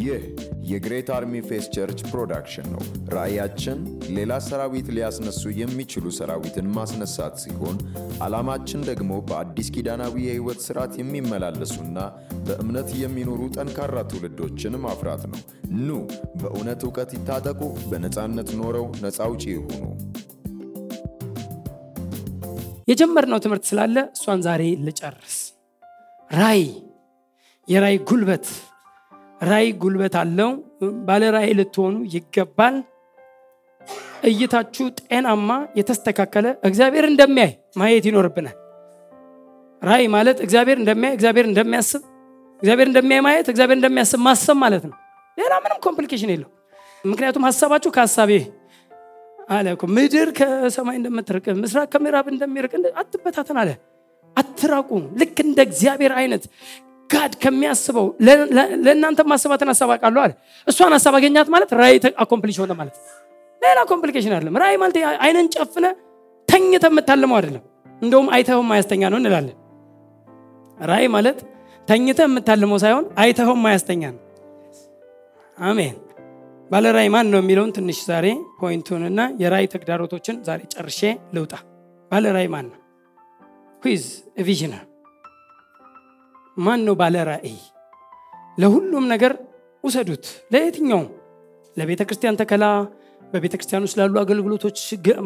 ይህ የ Great Army Faith Church production ነው። ራእያችን ሌላ ሰራዊት ሊያስነሱ የሚችሉ ሰራዊትን ማስነሳት ሲሆን ዓላማችን ደግሞ በአዲስ ኪዳናዊ የሕይወት ሥርዓት የሚመላለሱና በእምነት የሚኖሩ ጠንካራ ትውልዶችን ማፍራት ነው። ኑ በእውነት እውቀት ይታጠቁ፣ በነፃነት ኖረው ነፃ አውጪ ይሁኑ። የጀመርነው ትምህርት ስላለ እሷን ዛሬ ልጨርስ። ራእይ የራእይ ጉልበት ራእይ ጉልበት አለው። ባለ ራእይ ልትሆኑ ይገባል። እይታችሁ ጤናማ፣ የተስተካከለ እግዚአብሔር እንደሚያይ ማየት ይኖርብናል። ራእይ ማለት እግዚአብሔር እንደሚያይ እግዚአብሔር እንደሚያስብ እግዚአብሔር እንደሚያይ ማየት እግዚአብሔር እንደሚያስብ ማሰብ ማለት ነው። ሌላ ምንም complication የለው። ምክንያቱም ሀሳባችሁ ከሀሳቤ አለ ምድር ከሰማይ እንደምትርቅ ምስራቅ ከምዕራብ እንደሚርቅ አትበታተን አለ። አትራቁ። ልክ እንደ እግዚአብሔር አይነት God ከሚያስበው ለእናንተ የማስባትን ሀሳብ አውቃለሁ አለ። እሷን ሀሳብ አገኛት ማለት ራእይ accomplish ሆነ ማለት ሌላ complication አይደለም። ራእይ ማለት አይንን ጨፍነ ተኝተ የምታልመው አይደለም። እንደውም አይተኸው ማያስተኛ ነው እንላለን። ራእይ ማለት ተኝተ የምታልመው ሳይሆን አይተኸው ማያስተኛ ነው። አሜን። ባለ ራእይ ማን ነው የሚለውን ትንሽ ዛሬ point ኡንና የራእይ ተግዳሮቶችን ዛሬ ጨርሼ ልውጣ። ባለ ራእይ ማን ነው? who's visioner ማን ነው ባለ ራእይ? ለሁሉም ነገር ውሰዱት። ለየትኛውም ለቤተ ክርስቲያን ተከላ፣ በቤተ ክርስቲያን ውስጥ ላሉ አገልግሎቶች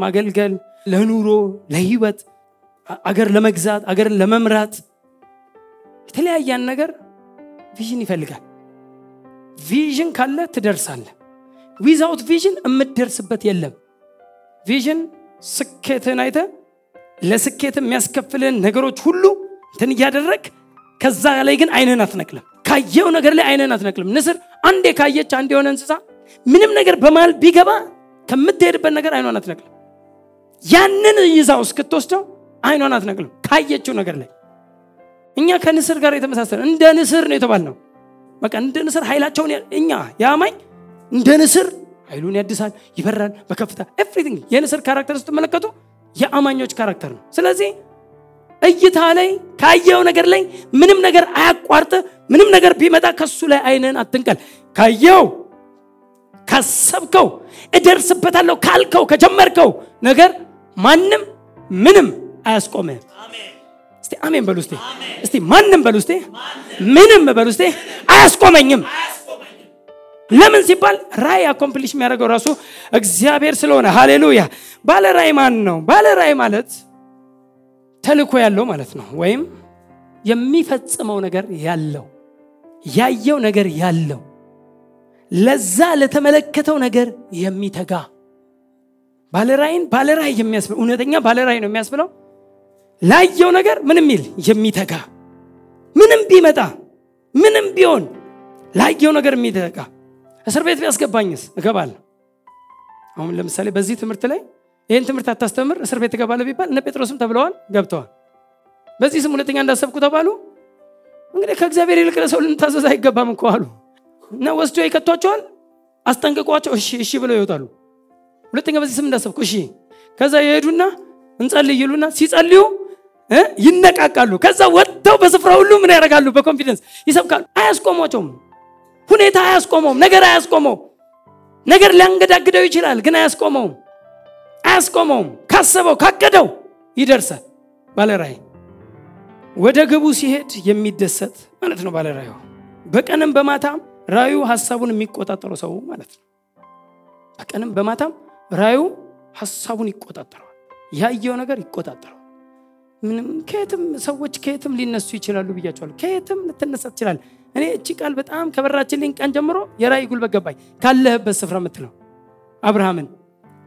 ማገልገል፣ ለኑሮ፣ ለህይወት፣ አገር ለመግዛት፣ አገርን ለመምራት የተለያያን ነገር vision ይፈልጋል። vision ካለ ትደርሳለ። without vision የምትደርስበት የለም። vision ስኬትን አይተ ለስኬት የሚያስከፍልን ነገሮች ሁሉ እንትን እያደረግ ከዛ ላይ ግን አይንህን አትነቅልም። ካየው ነገር ላይ አይንህን አትነቅልም። ንስር አንዴ ካየች አንድ የሆነ እንስሳ ምንም ነገር በመሃል ቢገባ ከምትሄድበት ነገር አይኗን አትነቅልም። ያንን ይዛው እስክትወስደው አይኗን አትነቅልም ካየችው ነገር ላይ። እኛ ከንስር ጋር የተመሳሰለ እንደ ንስር ነው የተባልነው። በቃ እንደ ንስር ኃይላቸውን እኛ የአማኝ እንደ ንስር ኃይሉን ያድሳል፣ ይበራል በከፍታ everything። የንስር character ስትመለከቱ የአማኞች character ነው። ስለዚህ እይታ ላይ ካየው ነገር ላይ ምንም ነገር አያቋርጥ። ምንም ነገር ቢመጣ ከሱ ላይ አይንን አትንቀል። ካየው ካሰብከው፣ እደርስበታለሁ ካልከው፣ ከጀመርከው ነገር ማንም ምንም አያስቆምህም። እስቲ አሜን በሉ። እስቲ እስቲ ማንም በሉ። እስቲ ምንም በሉ። እስቲ አያስቆመኝም። ለምን ሲባል ራእይ accomplish የሚያደርገው ራሱ እግዚአብሔር ስለሆነ። ሃሌሉያ። ባለ ራእይ ማን ነው? ባለ ራእይ ማለት ተልኮ ያለው ማለት ነው። ወይም የሚፈጽመው ነገር ያለው ያየው ነገር ያለው ለዛ ለተመለከተው ነገር የሚተጋ። ባለራይን ባለራይ የሚያስብለው እውነተኛ ባለራይ ነው የሚያስብለው። ላየው ነገር ምንም ይል የሚተጋ። ምንም ቢመጣ ምንም ቢሆን ላየው ነገር የሚተጋ። እስር ቤት ቢያስገባኝስ? እገባለሁ። አሁን ለምሳሌ በዚህ ትምህርት ላይ ይህን ትምህርት አታስተምር እስር ቤት ትገባለህ ቢባል እነ ጴጥሮስም ተብለዋል ገብተዋል። በዚህ ስም ሁለተኛ እንዳሰብኩ ተባሉ። እንግዲህ ከእግዚአብሔር ይልቅ ለሰው ልንታዘዝ አይገባም እኮ አሉ እና ወስዶ ይከቷቸዋል። አስጠንቅቋቸው እሺ እሺ ብለው ይወጣሉ። ሁለተኛ በዚህ ስም እንዳሰብኩ እሺ። ከዛ የሄዱና እንጸልይ ይሉና ሲጸልዩ ይነቃቃሉ። ከዛ ወጥተው በስፍራ ሁሉ ምን ያደርጋሉ? በኮንፊደንስ ይሰብካሉ። አያስቆሟቸውም። ሁኔታ አያስቆመውም። ነገር አያስቆመው። ነገር ሊያንገዳግደው ይችላል፣ ግን አያስቆመውም አያስቆመውም። ካሰበው ካቀደው ይደርሳል። ባለራይ ወደ ግቡ ሲሄድ የሚደሰት ማለት ነው። ባለራዩ በቀንም በማታም ራዩ ሀሳቡን የሚቆጣጠረው ሰው ማለት ነው። በቀንም በማታም ራዩ ሀሳቡን ይቆጣጠረዋል። ያየው ነገር ይቆጣጠረዋል። ምንም ከየትም ሰዎች ከየትም ሊነሱ ይችላሉ ብያቸዋለሁ። ከየትም ልትነሳ ትችላል። እኔ እቺ ቃል በጣም ከበራችልኝ ቀን ጀምሮ የራእይ ጉልበት ገባኝ። ካለህበት ስፍራ የምትለው አብርሃምን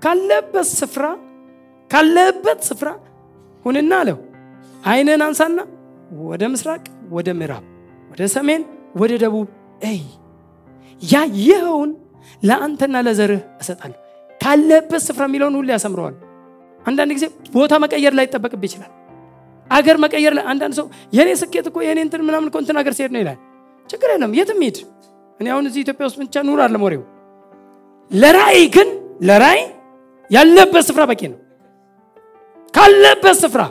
ካለህበት ስፍራ ካለህበት ስፍራ ሁንና አለው። አይንን አንሳና ወደ ምስራቅ፣ ወደ ምዕራብ፣ ወደ ሰሜን፣ ወደ ደቡብ እይ። ያየኸውን ለአንተና ለዘርህ እሰጣለሁ። ካለህበት ስፍራ የሚለውን ሁሉ ያሰምረዋል። አንዳንድ ጊዜ ቦታ መቀየር ላይ ይጠበቅብ ይችላል። አገር መቀየር ላይ አንዳንድ ሰው የኔ ስኬት እኮ የኔ እንትን ምናምን እኮ እንትን ሀገር ሲሄድ ነው ይላል። ችግር የለም የትም ሂድ። እኔ አሁን እዚህ ኢትዮጵያ ውስጥ ብቻ ኑር አለ ወሬው። ለራእይ ግን ለራእይ ያለበት ስፍራ በቂ ነው። ካለበት ስፍራ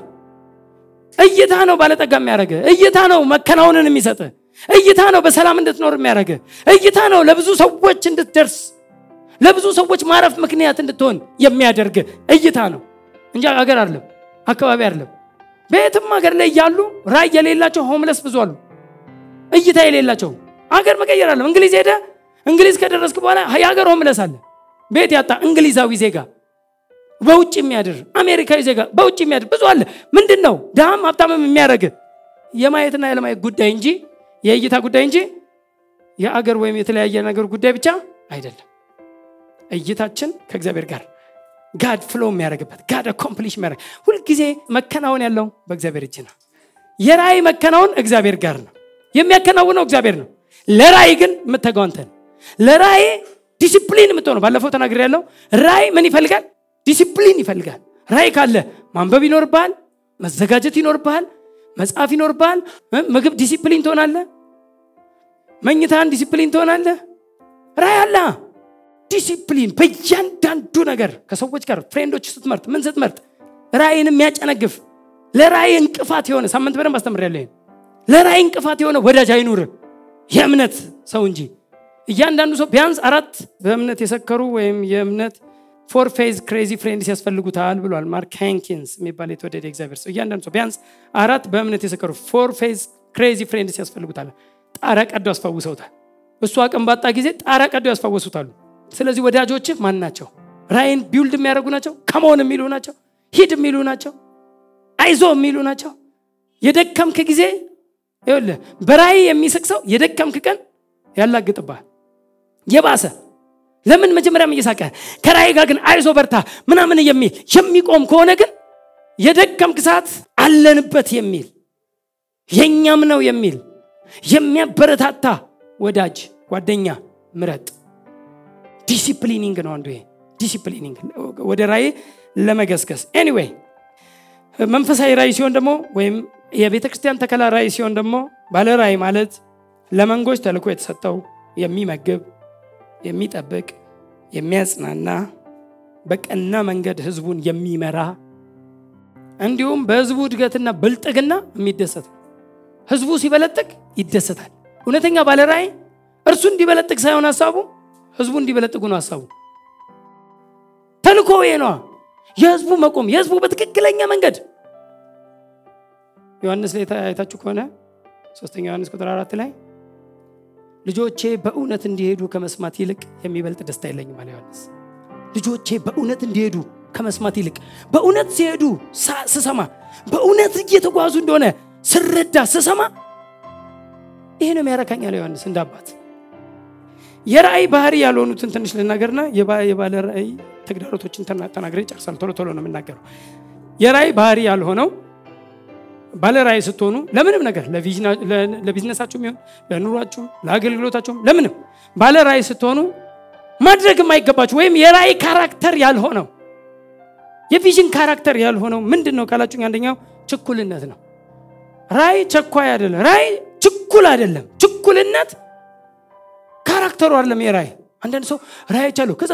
እይታ ነው ባለጠጋ የሚያደርግ እይታ ነው መከናወንን የሚሰጥ እይታ ነው በሰላም እንድትኖር የሚያደርግ እይታ ነው ለብዙ ሰዎች እንድትደርስ ለብዙ ሰዎች ማረፍ ምክንያት እንድትሆን የሚያደርግ እይታ ነው እንጂ ሀገር አይደለም አካባቢ አይደለም። በየትም ሀገር ላይ እያሉ ራይ የሌላቸው ሆምለስ ብዙ አሉ። እይታ የሌላቸው ሀገር መቀየር አለም እንግሊዝ ሄደ እንግሊዝ ከደረስክ በኋላ የሀገር homeless አለ። ቤት ያጣ እንግሊዛዊ ዜጋ በውጭ የሚያድር አሜሪካዊ ዜጋ በውጭ የሚያድር ብዙ አለ። ምንድን ነው ድሃም ሀብታምም የሚያደርግ የማየትና ያለማየት ጉዳይ እንጂ የእይታ ጉዳይ እንጂ የአገር ወይም የተለያየ ነገር ጉዳይ ብቻ አይደለም። እይታችን ከእግዚአብሔር ጋር God flow የሚያደርግበት God accomplish የሚያደርግ ሁልጊዜ መከናወን ያለው በእግዚአብሔር እጅ ነው። የራእይ መከናወን እግዚአብሔር ጋር ነው። የሚያከናውነው እግዚአብሔር ነው። ለራእይ ግን ነው ለራእይ ዲሲፕሊን የምትሆነው። ባለፈው ተናግሬያለው ራእይ ምን ይፈልጋል ዲሲፕሊን ይፈልጋል። ራእይ ካለ ማንበብ ይኖርብሃል መዘጋጀት ይኖርብሃል መጽሐፍ ይኖርብሃል። ምግብ ዲሲፕሊን ትሆናለ መኝታን ዲሲፕሊን ትሆናለ ራእይ አላ ዲሲፕሊን በእያንዳንዱ ነገር ከሰዎች ጋር friend ኦች ስትመርጥ ምን ስትመርጥ ራእይን የሚያጨነግፍ ለራእይ እንቅፋት የሆነ ሳምንት በደንብ አስተምር ለራእይ እንቅፋት የሆነ ወዳጅ አይኑር። የእምነት ሰው እንጂ እያንዳንዱ ሰው ቢያንስ አራት በእምነት የሰከሩ ወይም የእምነት four faith crazy friends ያስፈልጉታል ብሏል ማርክ ሃንኪንስ የሚባል የተወደደ እግዚአብሔር ሰው። እያንዳንዱ ሰው ቢያንስ አራት በእምነት የሰከሩ four faith crazy friends ያስፈልጉታል። ጣራ ቀዶ ያስፈውሰውታል። እሱ አቅም ባጣ ጊዜ ጣራ ቀዶ ያስፈወሱታሉ ስለዚህ ወዳጆች ማን ናቸው? ራይን ቢውልድ የሚያደርጉ ናቸው? ከመሆን የሚሉ ናቸው? ሂድ የሚሉ ናቸው? አይዞ የሚሉ ናቸው? የደከምክ ጊዜ ይኸውልህ በራእይ የሚስቅ ሰው የደከምክ ቀን ያላግጥብሃል። የባሰ ለምን መጀመሪያም እየሳቀ? ከራእይ ጋር ግን አይዞ በርታ ምናምን የሚል የሚቆም ከሆነ ግን የደከምክ ሰዓት አለንበት የሚል የኛም ነው የሚል የሚያበረታታ ወዳጅ ጓደኛ ምረጥ። disciplining ነው አንዱ disciplining ወደ ራእይ ለመገስገስ። anyway መንፈሳዊ ራእይ ሲሆን ደግሞ ወይም የቤተ ክርስቲያን ተከላ ራእይ ሲሆን ደግሞ ባለ ራእይ ማለት ለመንጎች ተልኮ የተሰጠው የሚመግብ የሚጠብቅ የሚያጽናና በቀና መንገድ ህዝቡን የሚመራ እንዲሁም በህዝቡ እድገትና ብልጥግና የሚደሰት ህዝቡ ሲበለጥግ ይደሰታል። እውነተኛ ባለ ራእይ እርሱ እንዲበለጥግ ሳይሆን ሀሳቡ ህዝቡ እንዲበለጥጉ ነው ሀሳቡ ተልኮ ነዋ። የህዝቡ መቆም የህዝቡ በትክክለኛ መንገድ። ዮሐንስ ላይ አይታችሁ ከሆነ ሶስተኛ ዮሐንስ ቁጥር አራት ላይ ልጆቼ በእውነት እንዲሄዱ ከመስማት ይልቅ የሚበልጥ ደስታ የለኝም አለ ዮሐንስ። ልጆቼ በእውነት እንዲሄዱ ከመስማት ይልቅ በእውነት ሲሄዱ ስሰማ በእውነት እየተጓዙ እንደሆነ ስረዳ ስሰማ ይሄ ነው የሚያረካኝ አለ ዮሐንስ እንደ የራእይ ባህሪ ያልሆኑትን ትንሽ ልናገርና የባለ ራእይ ተግዳሮቶችን ተናግረ ጨርሳል ቶሎ ቶሎ ነው የምናገረው። የራእይ ባህሪ ያልሆነው ባለ ራእይ ስትሆኑ ለምንም ነገር ለቢዝነሳችሁም ይሁን ለኑሯችሁም ለአገልግሎታችሁም ለምንም ባለ ራእይ ስትሆኑ ማድረግ የማይገባችሁ ወይም የራእይ character ያልሆነው የ vision character ያልሆነው ምንድን ነው ካላችሁ አንደኛው ችኩልነት ነው። ራእይ ቸኳይ አይደለም። ራእይ ችኩል አይደለም። ችኩልነት character ኡ አይደለም የራእይ። አንዳንድ ሰው ቻሉ ከዛ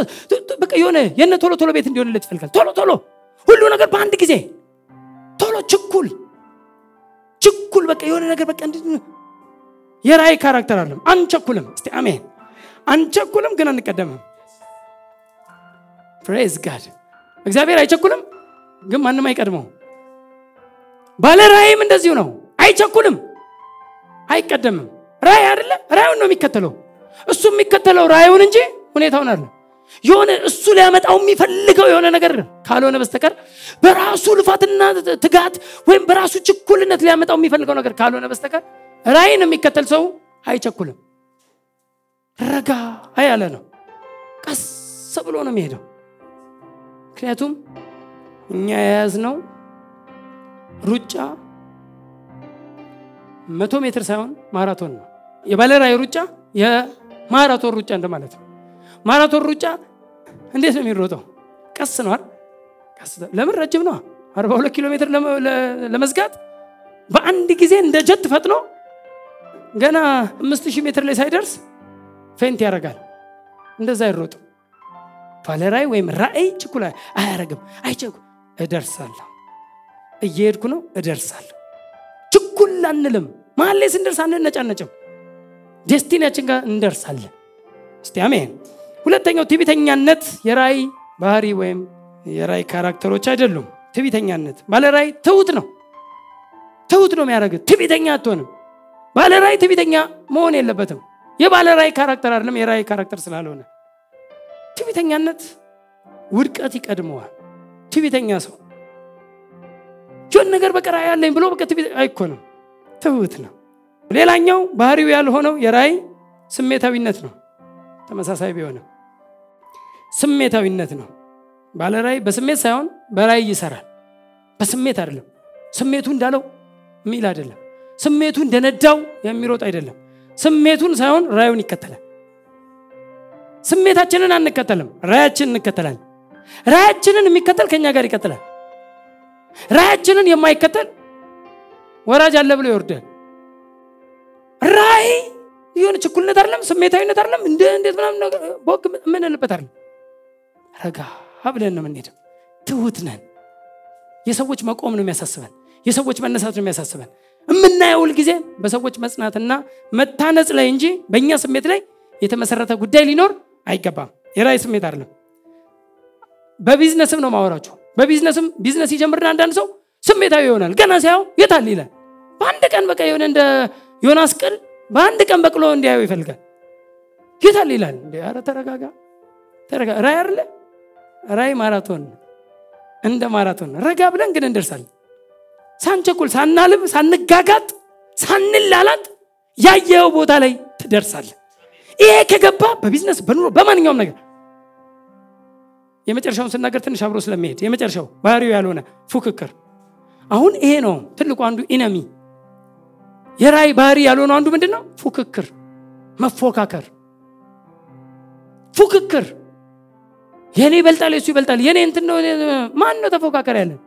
በቃ የሆነ የነ ቶሎ ቶሎ ቤት እንዲሆንለት ይፈልጋል። ቶሎ ቶሎ ሁሉ ነገር በአንድ ጊዜ። ቶሎ ችኩል ችኩል በቃ የሆነ ነገር በቃ የራእይ character አለም አንቸኩልም። እስቲ አሜን። አንቸኩልም ግን አንቀደምም። praise God እግዚአብሔር አይቸኩልም ግን ማንም አይቀድመው ባለ ራእይም እንደዚሁ ነው። አይቸኩልም አይቀደምም። ራእይ አይደለ? ራእዩን ነው የሚከተለው። እሱ የሚከተለው ራእዩን እንጂ ሁኔታውን አለ የሆነ እሱ ሊያመጣው የሚፈልገው የሆነ ነገር ካልሆነ በስተቀር በራሱ ልፋትና ትጋት ወይም በራሱ ችኩልነት ሊያመጣው የሚፈልገው ነገር ካልሆነ በስተቀር ራእይን የሚከተል ሰው አይቸኩልም። ረጋ ያለ ነው። ቀስ ብሎ ነው የሚሄደው። ምክንያቱም እኛ የያዝነው ሩጫ መቶ ሜትር ሳይሆን ማራቶን ነው። የባለ ራእይ ሩጫ የማራቶን ሩጫ እንደማለት ነው ማራቶን ሩጫ? እንዴት ነው የሚሮጠው? ቀስ ብሎ ነዋ ለምን ረጅም ነው? 42 ኪሎ ሜትር ለመዝጋት? በአንድ ጊዜ እንደ ጀት ፈጥኖ ገና አምስት ሺህ ሜትር ላይ ሳይደርስ faint ያደርጋል። እንደዛ አይሮጥም። ባለራእይ ወይም ራእይ ችኩል አያረግም አይቸኩ። እደርሳለሁ። እየሄድኩ ነው። እደርሳለሁ። ችኩል አንልም። መሀል ላይ ስንደርስ አንነጫነጭም። destiny ያችን ጋር እንደርሳለን። እስቲ አሜን ሁለተኛው ትዕቢተኛነት የራእይ ባህሪ ወይም የራእይ character ኦች አይደሉም። ትዕቢተኛነት ባለራእይ ትሁት ነው። ትሁት ነው የሚያደርግ ትዕቢተኛ አትሆንም። ባለራእይ ትዕቢተኛ መሆን የለበትም። የባለራእይ character አይደለም የራእይ character ስላልሆነ። ትዕቢተኛነት ውድቀት ይቀድመዋል። ትዕቢተኛ ሰው ጆን ነገር ራእይ ያለኝ ብሎ በቃ ትዕቢት አይኮንም። ትሁት ነው። ሌላኛው ባህሪው ያልሆነው የራእይ ስሜታዊነት ነው። ተመሳሳይ ቢሆንም ስሜታዊነት ነው። ባለራእይ በስሜት ሳይሆን በራእይ ይሰራል። በስሜት አይደለም። ስሜቱ እንዳለው የሚል አይደለም። ስሜቱ እንደነዳው የሚሮጥ አይደለም። ስሜቱን ሳይሆን ራዩን ይከተላል። ስሜታችንን አንከተልም ራያችን እንከተላል ራያችንን የሚከተል ከኛ ጋር ይቀጥላል። ራያችንን የማይከተል ወራጅ አለ ብሎ ይወርዳል። ራይ የሆነ ችኩልነት አይደለም ስሜታዊነት አይደለም። እንዴት ምናምን ቦግ ምንልበት አይደለም ረጋ ብለን ነው የምንሄደው። ትሁት ነን። የሰዎች መቆም ነው የሚያሳስበን። የሰዎች መነሳት ነው የሚያሳስበን። የምናየው ጊዜ በሰዎች መጽናትና መታነጽ ላይ እንጂ በእኛ ስሜት ላይ የተመሰረተ ጉዳይ ሊኖር አይገባም። የራይ ስሜት አይደለም። በቢዝነስም ነው ማወራችሁ በ business ም business ይጀምርና አንዳንድ ሰው ስሜታዊ ይሆናል። ገና ሲያው የታል ይላል። በአንድ ቀን በቃ የሆነ እንደ ዮናስ ቅል በአንድ ቀን በቅሎ እንዲያየው ይፈልጋል። የታል ይላል። ኧረ ተረጋጋ ተረጋ ራእይ አለ ራእይ ማራቶን እንደ ማራቶን። ረጋ ብለን ግን እንደርሳለን። ሳንቸኩል ሳናልብ ሳንጋጋጥ ሳንላላት ያየው ቦታ ላይ ትደርሳለህ ይሄ ከገባ በቢዝነስ በኑሮ በማንኛውም ነገር የመጨረሻውን ስናገር ትንሽ አብሮ ስለሚሄድ የመጨረሻው ባህሪው ያልሆነ ፉክክር። አሁን ይሄ ነው ትልቁ አንዱ enemy። የራእይ ባህሪ ያልሆነ አንዱ ምንድን ነው ፉክክር መፎካከር። ፉክክር የኔ ይበልጣል የሱ ይበልጣል የኔ እንትን ነው ማን ነው ተፎካከር ያለን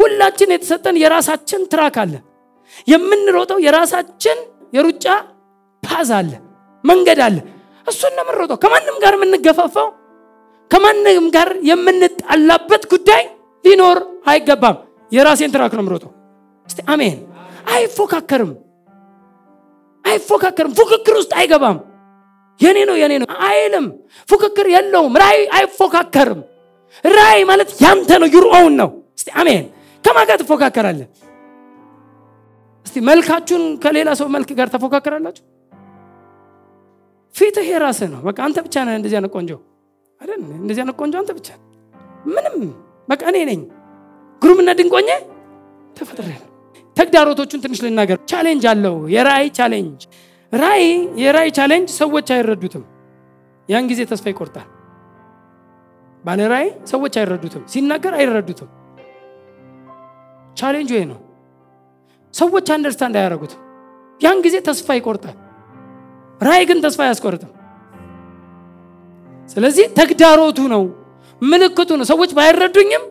ሁላችን የተሰጠን የራሳችን track አለ። የምንሮጠው የራሳችን የሩጫ path አለ መንገድ አለ። እሱን ነው የምንሮጠው። ከማንም ጋር የምንገፋፋው ከማንም ጋር የምንጣላበት ጉዳይ ሊኖር አይገባም። የራሴን track ነው የምሮጠው እስቲ አሜን። አይፎካከርም። አይፎካከርም። ፉክክር ውስጥ አይገባም የኔ ነው የኔ ነው። አይልም ፉክክር የለውም። ራእይ አይፎካከርም። ራእይ ማለት ያንተ ነው your own ነው። እስቲ አሜን። ከማን ጋር ትፎካከራለን እስቲ መልካችሁን ከሌላ ሰው መልክ ጋር ተፎካከራላችሁ? ፊትህ የራስህ ነው። በቃ አንተ ብቻ ነህ እንደዚህ አይነት ቆንጆ። አይደል እንደዚህ አይነት ቆንጆ አንተ ብቻ ምንም። በቃ እኔ ነኝ። ግሩምና ድንቅ ሆኜ ተፈጥሬ ተግዳሮቶቹን ትንሽ ልናገር። challenge አለው። የራእይ challenge ራእይ የራእይ challenge ሰዎች አይረዱትም። ያን ጊዜ ተስፋ ይቆርጣል። ባለ ራእይ ሰዎች አይረዱትም ሲናገር አይረዱትም። ቻሌንጁ ይሄ ነው። ሰዎች understand አያደረጉትም ያን ጊዜ ተስፋ ይቆርጣል። ራእይ ግን ተስፋ አያስቆርጥም። ስለዚህ ተግዳሮቱ ነው ምልክቱ ነው። ሰዎች ባይረዱኝም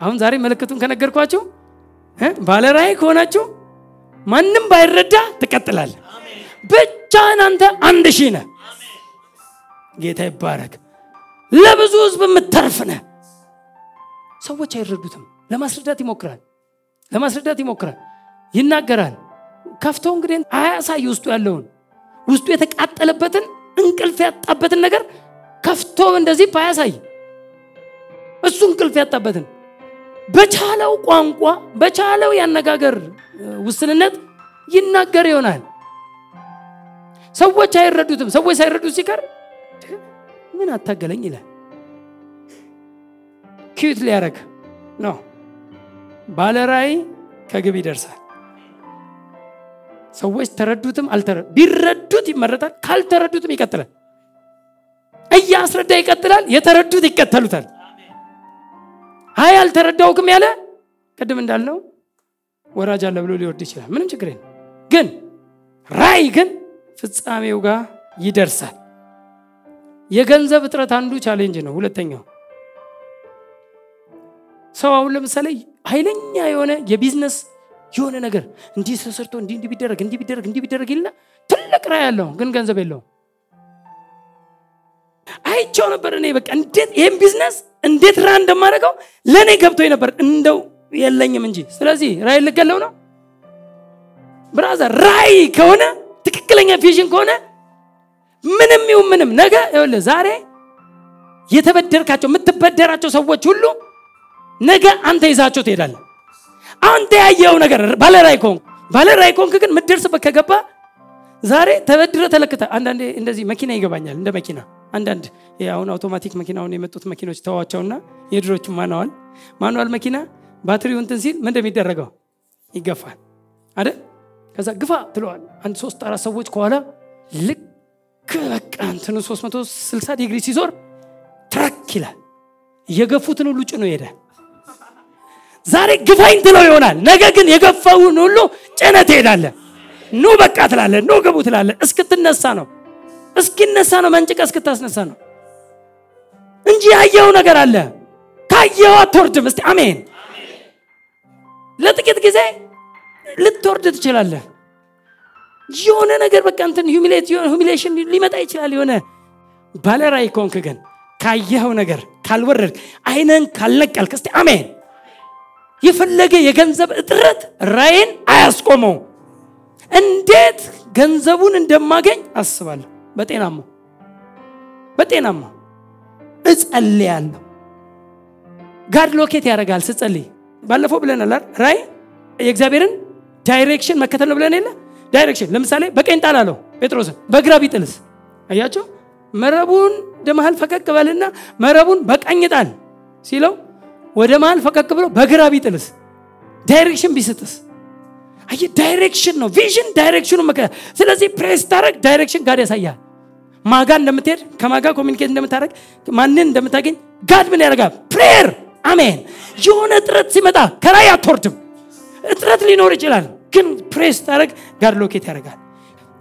አሁን ዛሬ ምልክቱን ከነገርኳቸው ባለ ራእይ ከሆናችሁ ማንም ባይረዳ ትቀጥላል ብቻህን አንተ አንድ ሺህ ነህ። ጌታ ይባረክ። ለብዙ ህዝብ የምተርፍ ነህ። ሰዎች አይረዱትም። ለማስረዳት ይሞክራል። ለማስረዳት ይሞክራል። ይናገራል። ከፍቶ እንግዲህ አያሳይ ውስጡ ያለውን ውስጡ የተቃጠለበትን እንቅልፍ ያጣበትን ነገር ከፍቶ እንደዚህ አያሳይ እሱ እንቅልፍ ያጣበትን በቻለው ቋንቋ በቻለው ያነጋገር ውስንነት ይናገር ይሆናል ሰዎች አይረዱትም። ሰዎች ሳይረዱት ሲቀር ምን አታገለኝ ይላል። ኪዩት ሊያረግ ነው። ባለ ራእይ ከግብ ይደርሳል። ሰዎች ተረዱትም ቢረዱት ይመረጣል ካልተረዱትም ይቀጥላል። እያስረዳ ይቀጥላል የተረዱት ይከተሉታል። አይ አልተረዳሁህም ያለ ቅድም እንዳልነው ወራጅ አለ ብሎ ሊወርድ ይችላል። ምንም ችግር ግን ራእይ ግን ፍጻሜው ጋር ይደርሳል። የገንዘብ እጥረት አንዱ challenge ነው። ሁለተኛው ሰው አሁን ለምሳሌ ኃይለኛ የሆነ የቢዝነስ የሆነ ነገር እንዲህ ተሰርቶ እንዲህ እንዲህ ቢደረግ እንዲህ ቢደረግ እንዲህ ቢደረግ ይልና ትልቅ ራእይ ያለው ግን ገንዘብ የለውም። አይቸው ነበር እኔ በቃ እንዴት ይህም ቢዝነስ እንዴት ራ እንደማደርገው ለእኔ ገብቶ ነበር። እንደው የለኝም እንጂ። ስለዚህ ራይ ልገለው ነው? ብራዘር ራይ ከሆነ ትክክለኛ ቪዥን ከሆነ ምንም ይሁን ምንም ነገ ይኸውልህ ዛሬ የተበደርካቸው የምትበደራቸው ሰዎች ሁሉ ነገ አንተ ይዛቸው ትሄዳለህ። አንተ ያየው ነገር ባለራይ ኮንክ ባለራይ ኮንክ ግን ምትደርስበት ከገባ ዛሬ ተበድረ ተለክተ አንዳንዴ እንደዚህ መኪና ይገባኛል እንደ መኪና አንዳንድ አሁን አውቶማቲክ መኪናውን የመጡት መኪኖች ተዋቸውና የድሮቹ ማንዋል ማንዋል መኪና ባትሪው እንትን ሲል ምን እንደሚደረገው ይገፋል አይደል ከዛ ግፋ ትለዋል። አንድ ሶስት አራት ሰዎች ከኋላ ልክ በቃ እንትኑ 360 ዲግሪ ሲዞር ትረክ ይላል። እየገፉትን ሁሉ ጭኖ ይሄዳል ዛሬ ግፋኝ ትለው ይሆናል። ነገ ግን የገፋውን ሁሉ ጭነ ትሄዳለ ኑ በቃ ትላለ ኑ ግቡ ትላለ እስክትነሳ ነው። እስኪነሳ ነው መንጭቀ እስክታስነሳ ነው እንጂ ያየው ነገር አለ። ካየው አትወርድም። እስቲ አሜን። ለጥቂት ጊዜ ልትወርድ ትችላለህ። የሆነ ነገር በቃ እንትን ሁሚሌሽን ሊመጣ ይችላል። የሆነ ባለራይ ኮንክ ግን ካየኸው ነገር ካልወረድ አይነን ካልነቀልክ እስቲ አሜን። የፈለገ የገንዘብ እጥረት ራእይን አያስቆመው እንዴት ገንዘቡን እንደማገኝ አስባለሁ። በጤናማ በጤናማ እጸልያለሁ። God locate ያደርጋል ስጸልይ። ባለፈው ብለናል ራእይ የእግዚአብሔርን direction መከተል ነው ብለን የለ? direction ለምሳሌ በቀኝ ጣል አለው ጴጥሮስን በግራ ቢጥልስ? አያቸው መረቡን ወደ መሀል ፈቀቅ በልና መረቡን በቀኝ ጣል ሲለው ወደ መሀል ፈቀቅ ብሎ በግራ ቢጥልስ? ዳይሬክሽን ቢስትስ አየ ዳይሬክሽን ነው ቪዥን ዳይሬክሽኑ ስለዚህ ፕሬስ ታረግ ዳይሬክሽን ጋድ ያሳያል። ማጋ እንደምትሄድ ከማጋ ኮሚኒኬት እንደምታደረግ ማንን እንደምታገኝ ጋድ ምን ያደርጋል? ፕሬየር! አሜን! የሆነ እጥረት ሲመጣ ከላይ አትወርድም እጥረት ሊኖር ይችላል። ግን ፕሬስ ታደረግ ጋድ ሎኬት ያደርጋል።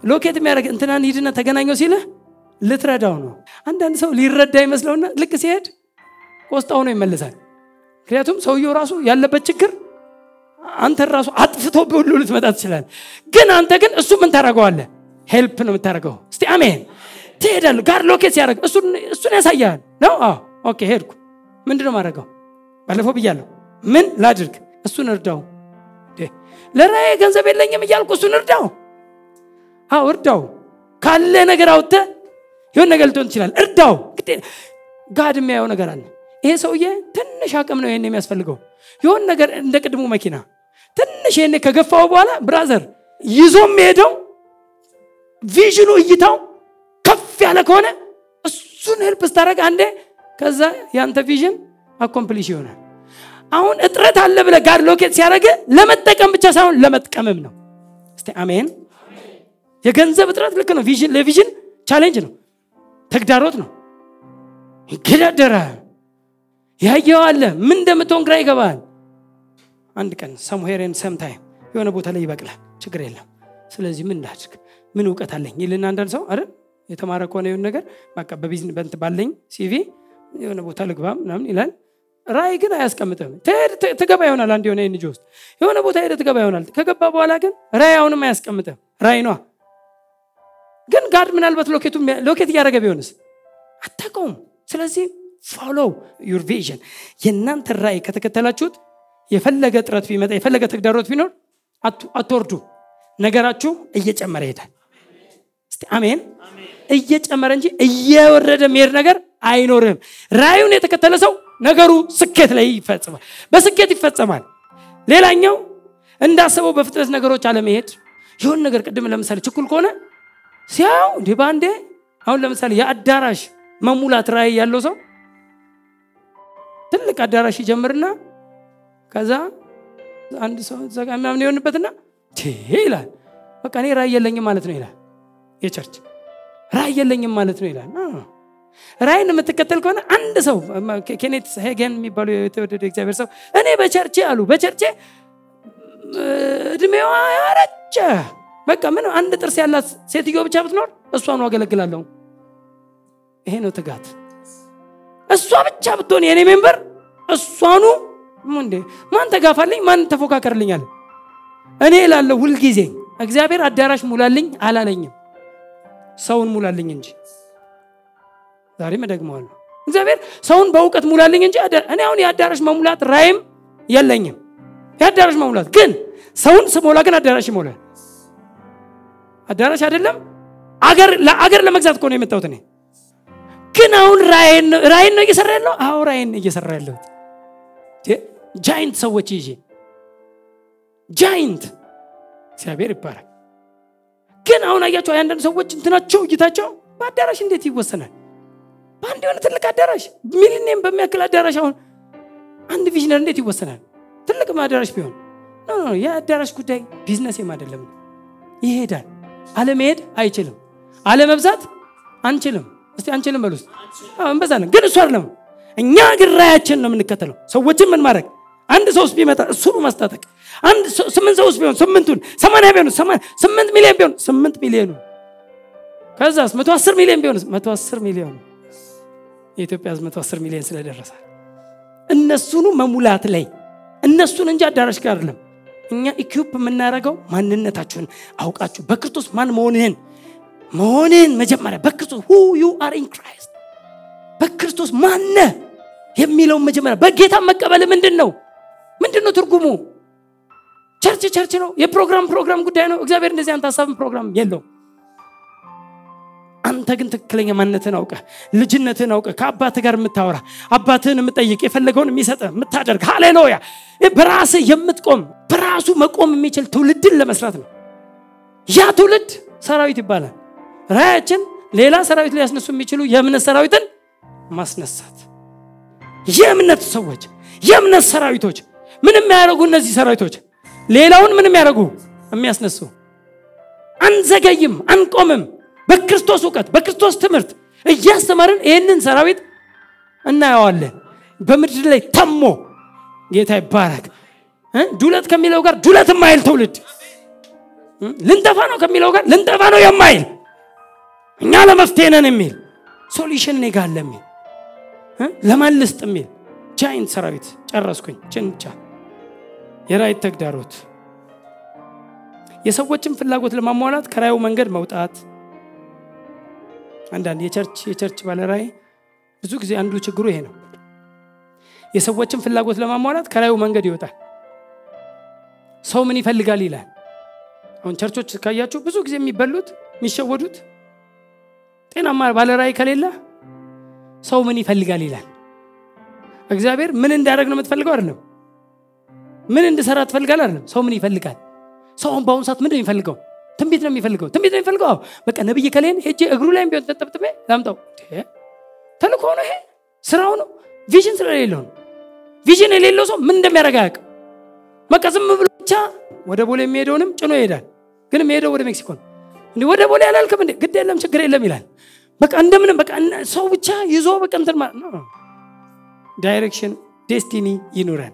ሎኬት የሚያደረግ እንትናን ሂድና ተገናኘው ሲልህ ልትረዳው ነው። አንዳንድ ሰው ሊረዳ ይመስለውና ልክ ሲሄድ ቆስጣ ሆኖ ይመለሳል። ምክንያቱም ሰውየው ራሱ ያለበት ችግር አንተን ራሱ አጥፍቶ ሁሉ ልትመጣ ትችላል ግን አንተ ግን እሱ ምን ታደርገዋለህ help ነው የምታደረገው እስቲ አሜን። ትሄዳሉ God locate ሲያደርግ እሱን ያሳያል። ነው? OK ሄድኩ። ምንድን ማድረገው ባለፈው ብያለሁ። ምን ላድርግ? እሱን እርዳው ለራዕዬ ገንዘብ የለኝም እያልኩ እሱን እርዳው። አዎ እርዳው። ካለ ነገር አውጥተህ ይሆን ነገር ልትሆን ትችላል እርዳው። God የሚያየው ነገር አለ። ይሄ ሰውዬ ትንሽ አቅም ነው ይሄን የሚያስፈልገው። የሆን ነገር እንደ ቅድሙ መኪና ትንሽ ይሄን ከገፋው በኋላ brother ይዞ የሚሄደው vision ኑ እይታው ከፍ ያለ ከሆነ እሱን help ስታደርግ አንዴ ከዛ ያንተ vision accomplish ይሆናል አሁን እጥረት አለ ብለህ God locate ሲያደርገ ለመጠቀም ብቻ ሳይሆን ለመጥቀምም ነው። እስቲ አሜን። የገንዘብ እጥረት ልክ ነው። ለ vision challenge ነው። ተግዳሮት ነው። ይገዳደራል። ያየው አለ። ምን እንደምትሆን ግራ ይገባል። አንድ ቀን somewhere ን sometime የሆነ ቦታ ላይ ይበቅላል። ችግር የለም። ስለዚህ ምን ላድርግ? ምን እውቀት አለኝ? ይልና አንዳንድ ሰው አይደል? የተማረ ከሆነ የሆነ ነገር በቃ በቢዝነስ በንት ባለኝ CV የሆነ ቦታ ልግባ ምናምን ይላል ራዕይ ግን አያስቀምጥም ትገባ ይሆናል አንድ የሆነ NGO ውስጥ። የሆነ ቦታ ሄደ ትገባ ይሆናል። ከገባ በኋላ ግን ራዕይ አሁንም አያስቀምጥም ራይ ኗ ግን God ምናልባት locate እያደረገ ቢሆንስ? አታቀውም ስለዚህ follow your vision። የእናንተ ራእይ ከተከተላችሁት የፈለገ ጥረት ቢመጣ የፈለገ ተግዳሮት ቢኖር አትወርዱ። ነገራችሁ እየጨመረ ይሄዳል። አሜን። እየጨመረ እንጂ እየወረደ የሚሄድ ነገር አይኖርም ራዩን የተከተለ ሰው ነገሩ ስኬት ላይ ይፈጽማል። በስኬት ይፈጸማል። ሌላኛው እንዳሰበው በፍጥነት ነገሮች አለመሄድ። ይሆን ነገር ቅድም ለምሳሌ ችኩል ከሆነ ሲያው እንዲህ በአንዴ አሁን ለምሳሌ የአዳራሽ መሙላት ራእይ ያለው ሰው ትልቅ አዳራሽ ይጀምርና ከዛ አንድ ሰው ዘጋ ምናምን የሆንበትና ይላል። በቃ እኔ ራእይ የለኝም ማለት ነው ይላል። የ church ራእይ የለኝም ማለት ነው ይላል ራዕይን የምትከተል ከሆነ አንድ ሰው ኬኔት ሄገን የሚባሉ የተወደደ እግዚአብሔር ሰው እኔ በ church ኤ አሉ። በ church ኤ እድሜዋ ያረጀ። በቃ ምን አንድ ጥርስ ያላት ሴትዮ ብቻ ብትኖር እሷኑ አገለግላለሁ። ይሄ ነው ትጋት። እሷ ብቻ ብትሆን የኔ member እሷኑ ማን ተጋፋልኝ? ማን ተፎካከርልኛል? እኔ ላለሁ ሁልጊዜ። እግዚአብሔር አዳራሽ ሙላልኝ አላለኝም። ሰውን ሙላልኝ እንጂ ዛሬም እደግመዋለሁ። እግዚአብሔር ሰውን በእውቀት ሙላልኝ እንጂ እኔ አሁን የአዳራሽ መሙላት ራዕይም የለኝም። የአዳራሽ መሙላት ግን ሰውን ስሞላ ግን አዳራሽ ይሞላል። አዳራሽ አይደለም? አገር ለመግዛት እኮ ነው የመጣሁት እኔ። ግን አሁን ራዕይን ነው እየሰራ ያለው? አሁን ራዕይን እየሰራ ያለሁት giant ሰዎች ይዤ። giant እግዚአብሔር ይባላል ግን አሁን አያቸው አንዳንድ ሰዎች እንትናቸው እይታቸው በአዳራሽ እንዴት ይወሰናል በአንድ የሆነ ትልቅ አዳራሽ ሚሊኒየም በሚያክል አዳራሽ አሁን አንድ visioner እንዴት ይወሰናል? ትልቅ አዳራሽ ቢሆን። የአዳራሽ ጉዳይ ቢዝነስም አይደለም። ይሄዳል። አለመሄድ አይችልም። አለመብዛት አንችልም። እስቲ አንችልም በሉ እንበዛለን ግን እሱ አይደለም። እኛ ግን ራዕያችን ነው የምንከተለው። ሰዎችን ምን ማድረግ? አንድ ሰው ውስጥ ቢመጣ እሱኑ ማስታጠቅ። አንድ ስምንት ሰው ውስጥ ቢሆን ስምንቱን ሰማንያ ቢሆን ስምንት ሚሊዮን ቢሆን ስምንት ሚሊዮኑ ከዛስ መቶ አስር ሚሊዮን ቢሆን መቶ አስር ሚሊዮኑ የኢትዮጵያ መቶ አስር ሚሊዮን ስለደረሰ። እነሱኑ መሙላት ላይ እነሱን እንጂ አዳራሽ ጋር አይደለም። እኛ equip የምናደርገው ማንነታችሁን አውቃችሁ በክርስቶስ ማን መሆንህን መሆንህን መጀመሪያ በክርስቶስ who you are in Christ በክርስቶስ ማነ የሚለውን መጀመሪያ በጌታ መቀበል ምንድን ነው? ምንድን ነው ትርጉሙ? church church ነው። የፕሮግራም ፕሮግራም ጉዳይ ነው። እግዚአብሔር እንደዚህ አንተ ሀሳብን ፕሮግራም የለው አንተ ግን ትክክለኛ ማንነትን አውቀህ ልጅነትን አውቀህ ከአባት ጋር የምታወራ አባትህን የምጠይቅ የፈለገውን የሚሰጥ የምታደርግ ሃሌሉያ! በራስ የምትቆም በራሱ መቆም የሚችል ትውልድን ለመስራት ነው። ያ ትውልድ ሰራዊት ይባላል። ራያችን ሌላ ሰራዊት ሊያስነሱ የሚችሉ የእምነት ሰራዊትን ማስነሳት። የእምነት ሰዎች የእምነት ሰራዊቶች ምን የሚያደርጉ እነዚህ ሰራዊቶች ሌላውን ምን የሚያደርጉ የሚያስነሱ አንዘገይም አንቆምም በክርስቶስ እውቀት በክርስቶስ ትምህርት እያስተማርን ይህንን ሰራዊት እናየዋለን። በምድር ላይ ተሞ ጌታ ይባረክ። ዱለት ከሚለው ጋር ዱለት የማይል ትውልድ። ልንጠፋ ነው ከሚለው ጋር ልንጠፋ ነው የማይል። እኛ ለመፍትሄ ነን የሚል solution እኔ ጋር የሚል ለማን የሚል። giant ሰራዊት ጨረስኩኝ ጭንቻ የራዕይ ተግዳሮት። የሰዎችን ፍላጎት ለማሟላት ከራዕዩ መንገድ መውጣት አንዳንድ የ church የ church ባለራዕይ ብዙ ጊዜ አንዱ ችግሩ ይሄ ነው። የሰዎችን ፍላጎት ለማሟላት ከራዕዩ መንገድ ይወጣል። ሰው ምን ይፈልጋል ይላል። አሁን ቸርቾች ካያችሁ ብዙ ጊዜ የሚበሉት የሚሸወዱት ጤናማ ባለራዕይ ከሌለ ሰው ምን ይፈልጋል ይላል። እግዚአብሔር ምን እንዳደረግ ነው የምትፈልገው አይደለም። ምን እንድሰራ ትፈልጋል አይደለም። ሰው ምን ይፈልጋል? ሰው አሁን በአሁኑ ሰዓት ምንድን የሚፈልገው ትንቢት ነው የሚፈልገው ትንቢት ነው የሚፈልገው። በቃ ነብይ ከሌን ሄጄ እግሩ ላይም ቢሆን ተጠብጥቤ ላምጣው። ተልኮ ነው ይሄ? ስራው ነው? vision ስለሌለው ነው? vision የሌለው ሰው ምን እንደሚያደርግ አያውቅም። በቃ ዝም ብሎ ብቻ ወደ ቦሌ የሚሄደውንም ጭኖ ይሄዳል። ግን የሚሄደው ወደ ሜክሲኮ ነው። እንዲህ ወደ ቦሌ አላልክም እንዴ? ግድ የለም ችግር የለም ይላል። በቃ እንደምንም በቃ ሰው ብቻ ይዞ በቃ እንትን direction destiny ይኑረን።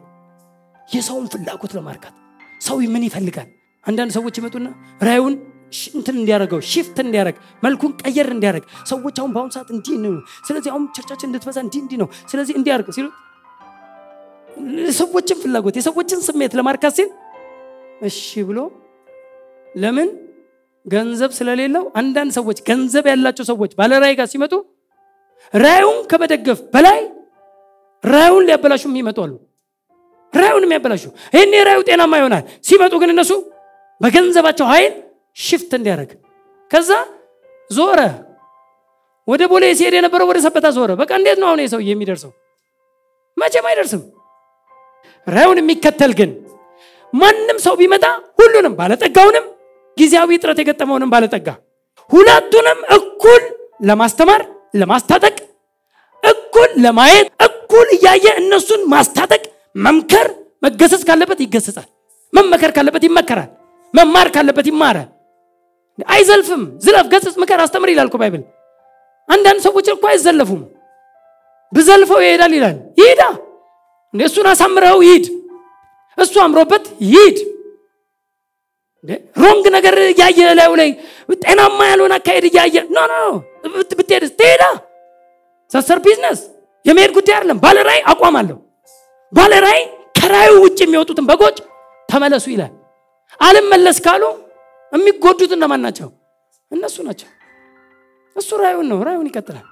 የሰውን ፍላጎት ለማርካት ሰው ምን ይፈልጋል አንዳንድ ሰዎች ይመጡና ራዩን እንትን እንዲያደርገው ሽፍት እንዲያደርግ መልኩን ቀየር እንዲያደርግ ሰዎች አሁን በአሁኑ ሰዓት እንዲህ ነው። ስለዚህ አሁን ቸርቻችን እንድትበዛ እንዲህ እንዲህ ነው። ስለዚህ እንዲያደርግ ሲሉ የሰዎችን ፍላጎት የሰዎችን ስሜት ለማርካት ሲል እሺ ብሎ ለምን ገንዘብ ስለሌለው አንዳንድ ሰዎች ገንዘብ ያላቸው ሰዎች ባለራይ ጋር ሲመጡ ራዩን ከመደገፍ በላይ ራዩን ሊያበላሹ የሚመጡ አሉ። ራዩን የሚያበላሹ ይህኔ ራዩ ጤናማ ይሆናል። ሲመጡ ግን እነሱ በገንዘባቸው ኃይል ሽፍት እንዲያደርግ። ከዛ ዞረ። ወደ ቦሌ ሲሄድ የነበረው ወደ ሰበታ ዞረ። በቃ እንዴት ነው አሁን ሰው የሚደርሰው? መቼም አይደርስም። ራዩን የሚከተል ግን ማንም ሰው ቢመጣ ሁሉንም ባለጠጋውንም ጊዜያዊ ጥረት የገጠመውንም ባለጠጋ ሁለቱንም እኩል ለማስተማር ለማስታጠቅ እኩል ለማየት እኩል እያየ እነሱን ማስታጠቅ መምከር መገሰጽ ካለበት ይገሰጻል። መመከር ካለበት ይመከራል መማር ካለበት ይማራል አይዘልፍም። ዝለፍ ገስጽ ምከር አስተምር ይላል Bible። አንዳንድ ሰዎች እኮ አይዘለፉም። ብዘልፈው ይሄዳል ይላል። ይሄዳ! እሱን አሳምረው ይሂድ። እሱ አምሮበት ይሂድ። wrong ነገር እያየ ላዩ ላይ ጤናማ ያልሆነ አካሄድ እያየ no no ብትሄድ ትሄዳ። ሰሰር ቢዝነስ። የመሄድ ጉዳይ አይደለም። ባለራእይ አቋም አለው። ባለራእይ ከራእዩ ውጭ የሚወጡትን በጎች ተመለሱ ይላል አልመለስ ካሉ የሚጎዱት እነማን ናቸው? እነሱ ናቸው። እሱ ራእዩን ነው። ራእዩን ይቀጥላል።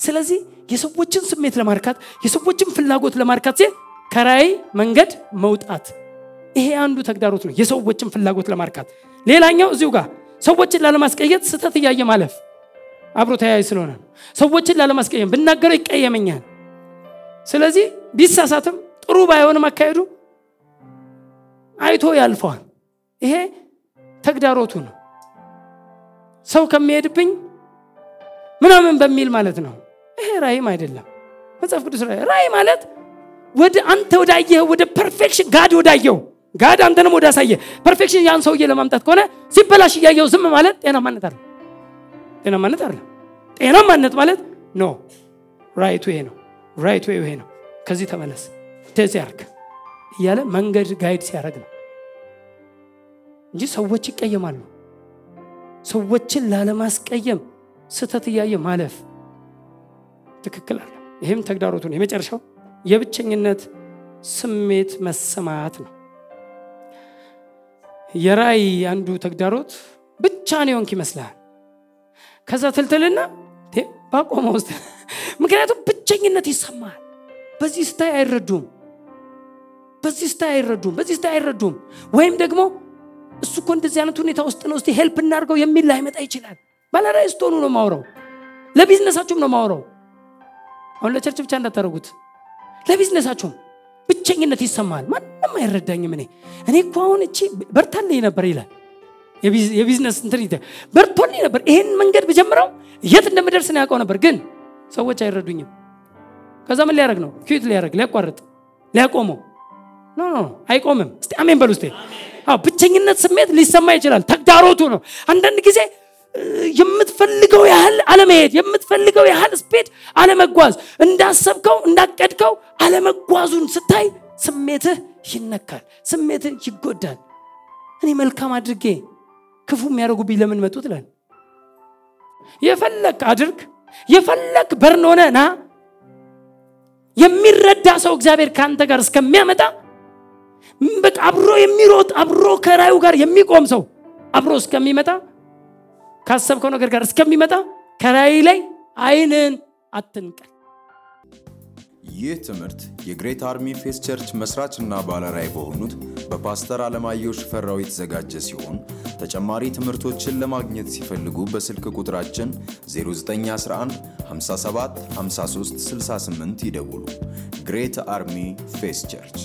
ስለዚህ የሰዎችን ስሜት ለማርካት የሰዎችን ፍላጎት ለማርካት ሲል ከራእይ መንገድ መውጣት። ይሄ አንዱ ተግዳሮት ነው። የሰዎችን ፍላጎት ለማርካት። ሌላኛው እዚሁ ጋር ሰዎችን ላለማስቀየት ስህተት እያየ ማለፍ አብሮ ተያያዥ ስለሆነ ሰዎችን ላለማስቀየም ብናገረው ይቀየመኛል። ስለዚህ ቢሳሳትም ጥሩ ባይሆንም አካሄዱ አይቶ ያልፈዋል። ይሄ ተግዳሮቱ ነው። ሰው ከሚሄድብኝ ምናምን በሚል ማለት ነው። ይሄ ራእይም አይደለም። መጽሐፍ ቅዱስ ራእይ ማለት ወደ አንተ ወዳየኸው ወደ perfection God ወዳየው God አንተንም ወደ አሳየ perfection ያን ሰውዬ ለማምጣት ከሆነ ሲበላሽ እያየው ዝም ማለት ጤናማነት አለ ጤናማነት አለ ጤናማነት ማለት no right ኡ ይሄ ነው right ኡ ይሄ ነው ከዚህ ተመለስ እንደዚህ ያርግ እያለ መንገድ guide ሲያደርግ ነው እንጂ ሰዎች ይቀየማሉ። ሰዎችን ላለማስቀየም ስተት እያየ ማለፍ ትክክል አለ ይህም ተግዳሮቱ ነው። የመጨረሻው የብቸኝነት ስሜት መሰማት ነው። የራእይ አንዱ ተግዳሮት ብቻን የሆንክ ይመስላል ከዛ ትልትልና ባቆመ ውስጥ ምክንያቱም ብቸኝነት ይሰማል በዚህ ስታይ አይረዱም። በዚህ ስታይ አይረዱም። በዚህ ስታይ አይረዱም። ወይም ደግሞ እሱ እኮ እንደዚህ አይነት ሁኔታ ውስጥ ነው። እስቲ help እናድርገው የሚል ላይመጣ ይችላል። ባለራእይ ስትሆኑ ነው ማውረው ለቢዝነሳችሁም ነው ማውረው አሁን ለ church ብቻ እንዳታደረጉት ለቢዝነሳችሁም ብቸኝነት ይሰማል። ማንም አይረዳኝም እኔ። እኔ እኮ አሁን እቺ በርታልኝ ነበር ይላል። የቢዝነስ እንትን በርቶልኝ ነበር። ይሄን መንገድ ብጀምረው የት እንደምደርስ ነው ያውቀው ነበር ግን ሰዎች አይረዱኝም። ከዛ ምን ሊያደርግ ነው? quit ሊያደርግ ሊያቋርጥ ሊያቆመው። no አይቆምም። እስቲ አሜን በሉ ብቸኝነት ስሜት ሊሰማ ይችላል። ተግዳሮቱ ነው። አንዳንድ ጊዜ የምትፈልገው ያህል አለመሄድ የምትፈልገው ያህል speed አለመጓዝ እንዳሰብከው እንዳቀድከው አለመጓዙን ስታይ ስሜትህ ይነካል ስሜትህ ይጎዳል። እኔ መልካም አድርጌ ክፉ የሚያደርጉብኝ ለምን መጡ ትላል የፈለግ አድርግ የፈለግ burn ሆነ ና። የሚረዳ ሰው እግዚአብሔር ከአንተ ጋር እስከሚያመጣ በቃ አብሮ የሚሮጥ አብሮ ከራእዩ ጋር የሚቆም ሰው አብሮ እስከሚመጣ ካሰብከው ነገር ጋር እስከሚመጣ ከራእይ ላይ አይንን አትንቀል ይህ ትምህርት የ Great Army Faith Church መስራችና ባለራዕይ በሆኑት በፓስተር አለማየሁ ሽፈራው የተዘጋጀ ሲሆን ተጨማሪ ትምህርቶችን ለማግኘት ሲፈልጉ በስልክ ቁጥራችን 0911 57 53 68 ይደውሉ። Great Army Faith Church